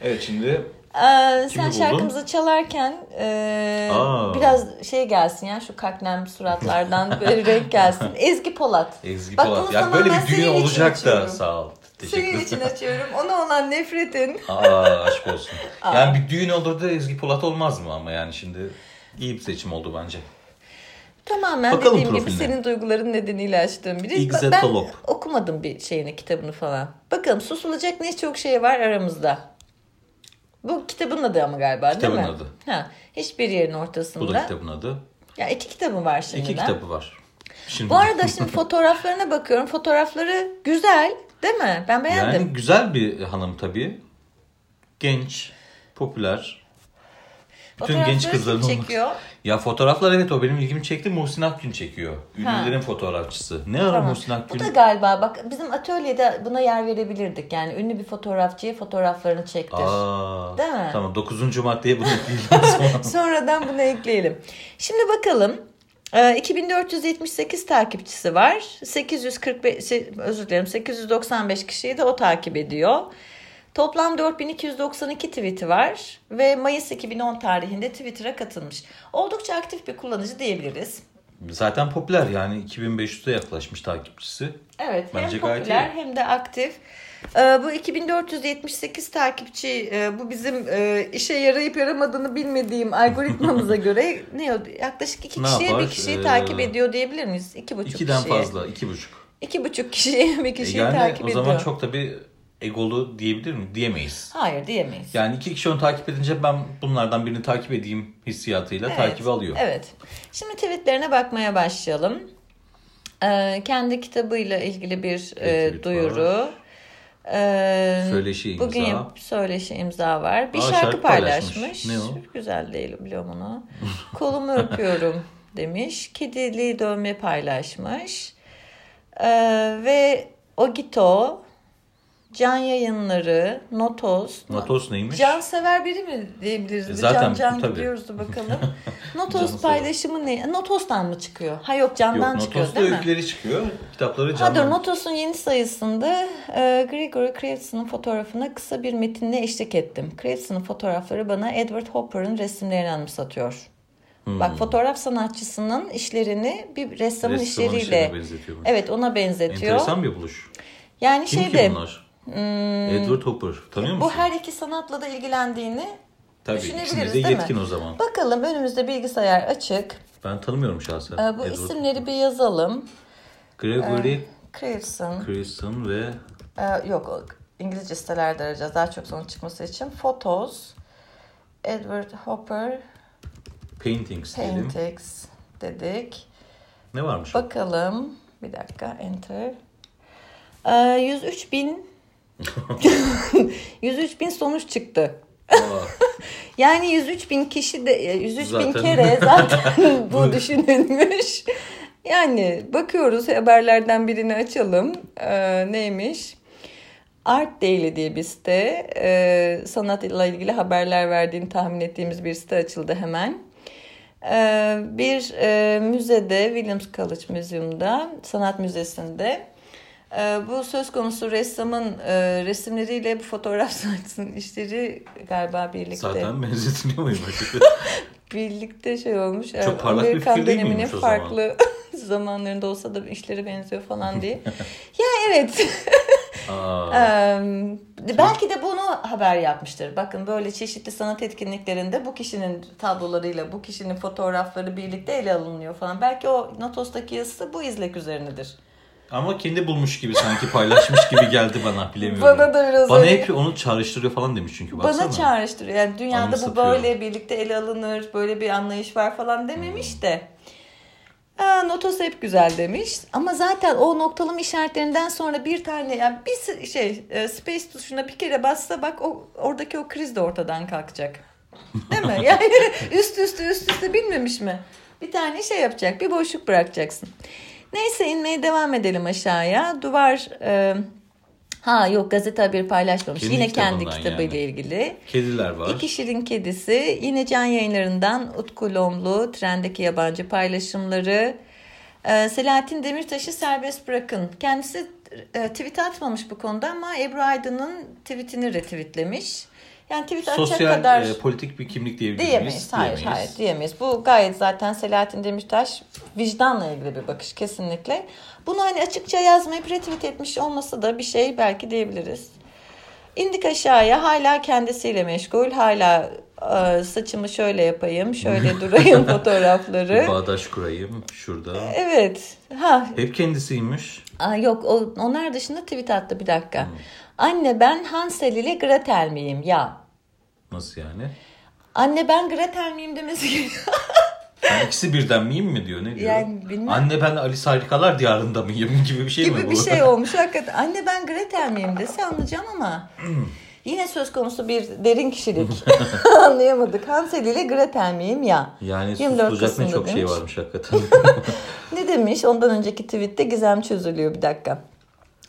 Evet şimdi Ee, sen buldun? şarkımızı çalarken e, Aa. biraz şey gelsin ya şu kaknem suratlardan böyle renk gelsin. Ezgi Polat. Ezgi Bak, Polat. Ya böyle bir düğün olacak da açıyorum. sağ ol. Teşekkür Senin için açıyorum. Ona olan nefretin. Aa aşk olsun. Yani bir düğün olur da Ezgi Polat olmaz mı ama yani şimdi iyi bir seçim oldu bence. Tamamen Bakalım dediğim gibi profiline. senin duyguların nedeniyle açtığım biri. İzzet ben okumadım bir şeyini, kitabını falan. Bakalım susulacak ne çok şey var aramızda. Bu kitabın adı ama galiba Kitabın değil mi? adı. Ha, hiçbir yerin Bu ortasında. da kitabın adı. Ya iki kitabı var şimdi. İki kitabı var. Şimdi Bu arada şimdi fotoğraflarına bakıyorum. Fotoğrafları güzel değil mi? Ben beğendim. yani güzel bir hanım tabii. Genç, popüler. Bütün genç kızların çekiyor? Ya fotoğraflar evet o benim ilgimi çekti. Muhsin Akgün çekiyor. Ünlülerin fotoğrafçısı. Ne ara Tamam. Muhsin Akgün? Bu da galiba bak bizim atölyede buna yer verebilirdik. Yani ünlü bir fotoğrafçıya fotoğraflarını çektir. Aa, Değil mi? Tamam 9. maddeye bunu ekleyelim. Sonradan bunu ekleyelim. Şimdi bakalım. Ee, 2478 takipçisi var. 845 şey, özür dilerim 895 kişiyi de o takip ediyor. Toplam 4292 tweet'i var ve Mayıs 2010 tarihinde Twitter'a katılmış. Oldukça aktif bir kullanıcı diyebiliriz. Zaten popüler yani 2500'e yaklaşmış takipçisi. Evet Bence hem gayet popüler hem de aktif. Ee, bu 2478 takipçi e, bu bizim e, işe yarayıp yaramadığını bilmediğim algoritmamıza göre ne o, yaklaşık iki kişiye bir kişiyi Ee, takip ediyor diyebilir miyiz? İki buçuk İkiden kişiye. fazla, iki buçuk. İki buçuk kişiye bir E kişiyi yani takip o ediyor. zaman çok da bir egolu diyebilir mi? Diyemeyiz. Hayır diyemeyiz. Yani iki kişi onu takip edince ben bunlardan birini takip edeyim hissiyatıyla Evet, takibi alıyor. Evet. Şimdi tweetlerine bakmaya başlayalım. Ee, kendi kitabıyla ilgili bir e, duyuru. Ee, Söyleşi imza. Bugün söyleşi imza var. Bir Aa, şarkı, şarkı paylaşmış. paylaşmış. Ne o? Güzel değil biliyorum onu. Kolumu öpüyorum demiş. Kedili dövme paylaşmış. Ee, ve Ogito, Can Yayınları, Notos. Natos neymiş? Can sever biri mi diyebiliriz? E, zaten can can tabii. gidiyoruz da bakalım. Notos paylaşımı ne? Notos'tan mı çıkıyor? Ha yok Yok candan çıkıyor Notos'ta değil mi? öyküleri çıkıyor. Kitapları Ha canlı. dur Notos'un yeni sayısında e, Gregory Craveson'ın fotoğrafına kısa bir metinle eşlik ettim. Craveson'ın fotoğrafları bana Edward Hopper'ın resimlerini anımsatıyor. Hmm. Bak fotoğraf sanatçısının işlerini bir ressamın Ressamın işleriyle evet ona benzetiyor. Enteresan bir buluş. Yani Kim şeyde ki bunlar? Edward Hopper. Tanıyor Hmm. bu musun? her iki sanatla da ilgilendiğini Tabii düşünebiliriz, de değil mi? yetkin o zaman. bakalım önümüzde bilgisayar açık. Ben tanımıyorum şahsen. E, bu Edward isimleri bir yazalım. Gregory Craveson. Crason ve Ee, yok İngilizce sitelerde arayacağız daha çok sonuç çıkması için. Photos, Edward Hopper, Paintings. Paintings dedik. Ne varmış? Bakalım. Bir dakika enter. Ee, 103 bin 103 bin sonuç çıktı. Yani 103 bin kişi de 103 bin Zaten- kere zaten bu düşünülmüş. Yani bakıyoruz haberlerden birini açalım. Ee, neymiş? Art Daily diye bir site. Ee, sanatla ilgili haberler verdiğini tahmin ettiğimiz bir site açıldı hemen. Ee, bir e, müzede, Williams College Museum'da, sanat müzesinde e, bu söz konusu ressamın e, resimleriyle bu fotoğraf sanatçısının işleri galiba birlikte zaten benzetiliyor muyum birlikte şey olmuş. Çok Evet, parlak bir Amerikan fikir değil döneminin o zaman? farklı zamanlarında olsa da işleri benziyor falan diye. ya evet. Aa, Eee, belki de bunu haber yapmıştır. Bakın böyle çeşitli sanat etkinliklerinde bu kişinin tablolarıyla bu kişinin fotoğrafları birlikte ele alınıyor falan. Belki o Notos'taki yazısı bu izlek üzerinedir. Ama kendi bulmuş gibi sanki paylaşmış gibi geldi bana bilemiyorum. Bana da biraz Bana öyle- hep onu çağrıştırıyor falan demiş çünkü baksana. Bana çağrıştırıyor. Yani dünyada bu böyle birlikte ele alınır, böyle bir anlayış var falan dememiş de. Aa, notos hep güzel demiş. Ama zaten o noktalama işaretlerinden sonra bir tane yani bir şey e, space tuşuna bir kere bassa bak o oradaki o kriz de ortadan kalkacak. Değil mi? Yani üst üste üst üste bilmemiş mi? Bir tane şey yapacak, bir boşluk bırakacaksın. Neyse inmeye devam edelim aşağıya. Duvar e, ha yok gazete haberi paylaşmamış. Kendi Yine kendi kitabıyla yani. ilgili. Kediler var. İki Şirin Kedisi yine can yayınlarından Utku Lomlu trendeki yabancı paylaşımları Ee, Selahattin Demirtaş'ı serbest bırakın. Kendisi e, tweet atmamış bu konuda ama Ebru Aydın'ın tweetini retweetlemiş. Yani tweet atacak Sosyal kadar e, politik bir kimlik diyebilir diyemeyiz. miyiz? Hayır, hayır diyemeyiz. Bu gayet zaten Selahattin Demirtaş vicdanla ilgili bir bakış kesinlikle. Bunu hani açıkça yazmayıp retweet etmiş olması da bir şey belki diyebiliriz. İndik aşağıya hala kendisiyle meşgul. Hala e, saçımı şöyle yapayım, şöyle durayım fotoğrafları. Bağdaş kurayım şurada. Evet. Ha, Hep kendisiymiş. Aa, yok o, onlar dışında tweet attı bir dakika. Anne ben Hansel ile Gretel miyim? Ya. Nasıl yani? Anne ben Gretel miyim demesi gerekiyor. Yani ikisi birden miyim mi diyor? Ne diyor? Yani bilmem. Anne ben Alice Harikalar Diyarında mıyım gibi bir şey mi gibi bu? bir şey olmuş hakikaten. Anne ben Gretel miyim dese anlayacağım ama yine söz konusu bir derin kişilik. Anlayamadık. Hansel ile Gretel miyim ya? Yani 24 susulacak ne çok şey demiş. varmış hakikaten. Ne demiş? Ondan önceki tweette gizem çözülüyor bir dakika.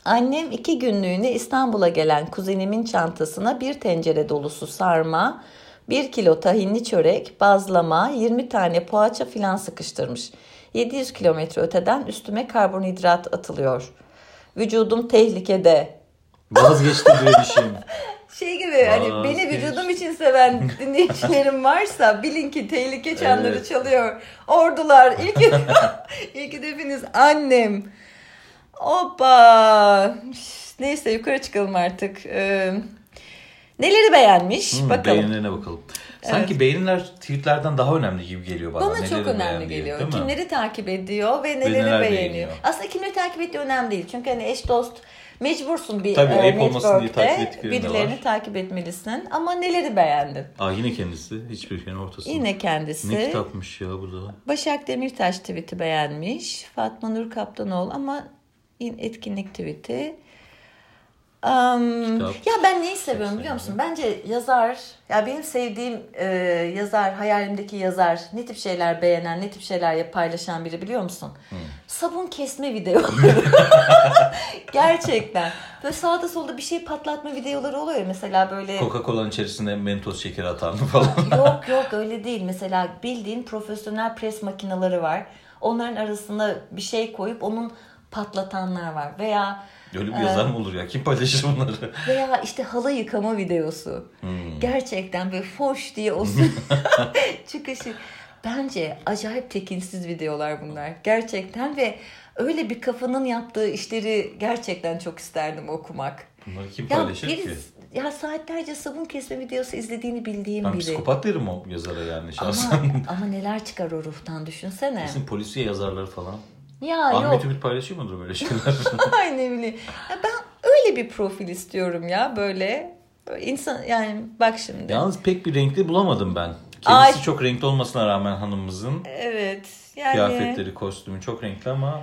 Annem iki günlüğüne İstanbul'a gelen kuzenimin çantasına bir tencere dolusu sarma, bir kilo tahinli çörek, bazlama, 20 tane poğaça filan sıkıştırmış. 700 kilometre öteden üstüme karbonhidrat atılıyor. Vücudum tehlikede. Vazgeçtim direnişim. Şey gibi hani Aa, beni geç. vücudum için seven dinleyicilerim varsa bilin ki tehlike çanları Evet. çalıyor. Ordular ilk ilk hedefiniz annem. Hoppa. Neyse yukarı çıkalım artık. Ee, neleri beğenmiş Hmm, bakalım. Beğenilerine bakalım. Sanki beğeniler tweetlerden daha önemli gibi geliyor bana. Bana Neleri çok önemli geliyor. değil mi? Kimleri takip ediyor ve neleri neler beğeniyor. beğeniyor. Aslında kimleri takip ettiği önemli değil. Çünkü hani eş dost mecbursun bir Tabii, e, network'te takip birilerini var. takip etmelisin. Ama neleri beğendin? Aa yine kendisi. Hiçbir şeyin ortasında. Yine kendisi. Ne kitapmış ya bu da. Başak Demirtaş tweet'i beğenmiş. Fatma Nur Kaptanoğlu ama etkinlik tweet'i. Kitap. ya ben neyi seviyorum biliyor musun? Bence yazar, ya benim sevdiğim e, yazar, hayalimdeki yazar, ne tip şeyler beğenen, ne tip şeyler paylaşan biri biliyor musun? Sabun kesme videoları. Gerçekten. Böyle sağda solda bir şey patlatma videoları oluyor mesela böyle. Coca-Cola'nın içerisine mentos şekeri atan falan. yok yok öyle değil. Mesela bildiğin profesyonel pres makineleri var. Onların arasına bir şey koyup onun patlatanlar var. Veya Öyle bir yazar mı olur ya? Kim paylaşır bunları? veya işte halı yıkama videosu. Hmm. Gerçekten böyle foş diye o çıkışı. Bence acayip tekinsiz videolar bunlar. Gerçekten ve öyle bir kafanın yaptığı işleri gerçekten çok isterdim okumak. Bunları kim Ya, paylaşır bir, ki? ya saatlerce sabun kesme videosu izlediğini bildiğim Ben biri. psikopat derim o yazara yani Ama, şahsen. ama neler çıkar o ruhtan düşünsene. Kesin polisiye yazarları falan. Ya Ahmet yok. Ümit paylaşıyor mudur böyle şeyler? Ne bileyim. Ya ben öyle bir profil istiyorum ya böyle. Böyle İnsan yani bak şimdi. Yalnız pek bir renkli bulamadım ben. Kendisi Ay. çok renkli olmasına rağmen hanımımızın Evet. Yani kıyafetleri, kostümü çok renkli ama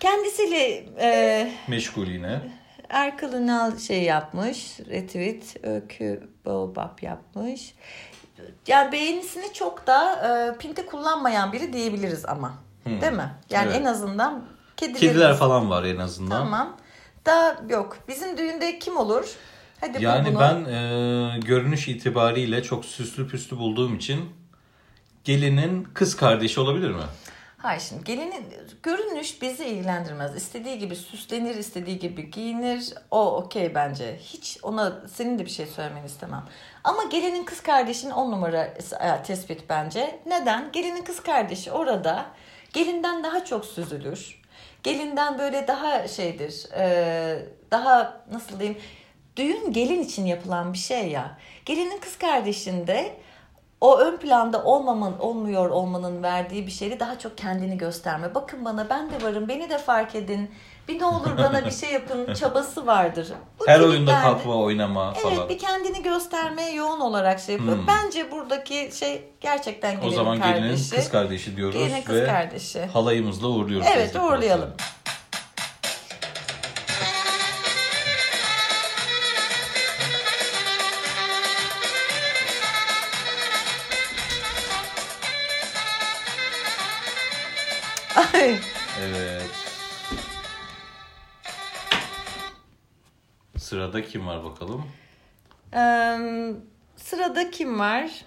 kendisiyle e, meşgul yine. Erkal Ünal şey yapmış. Retweet. Öykü Baobab yapmış. Yani beğenisini çok da e, pinte kullanmayan biri diyebiliriz ama. Değil mi? Yani Evet. en azından kedilerimiz. Kediler falan var en azından. Tamam. Da yok. Bizim düğünde kim olur? Hadi Yani bunu. ben e, görünüş itibariyle çok süslü püslü bulduğum için gelinin kız kardeşi olabilir mi? Hayır şimdi gelinin görünüş bizi ilgilendirmez. İstediği gibi süslenir, istediği gibi giyinir. O okey bence. Hiç ona senin de bir şey söylemeni istemem. Ama gelinin kız kardeşinin on numara e, tespit bence. Neden? Gelinin kız kardeşi orada gelinden daha çok süzülür. Gelinden böyle daha şeydir. e, daha nasıl diyeyim? Düğün gelin için yapılan bir şey ya. Gelinin kız kardeşinde o ön planda olmaman, olmuyor olmanın verdiği bir şeyle daha çok kendini gösterme. Bakın bana ben de varım, beni de fark edin. Bir ne olur bana bir şey yapın çabası vardır. Bu Her oyunda kalkma, oynama Evet falan. bir kendini göstermeye yoğun olarak şey yapıyor. Hmm. Bence buradaki şey gerçekten gelinin O zaman kardeşi. gelinin kız kardeşi diyoruz Gelinin kız ve kardeşi. halayımızla uğurluyoruz. Evet uğurlayalım. Partisi'ne. Ay. Sırada kim var bakalım? Eee, sırada kim var?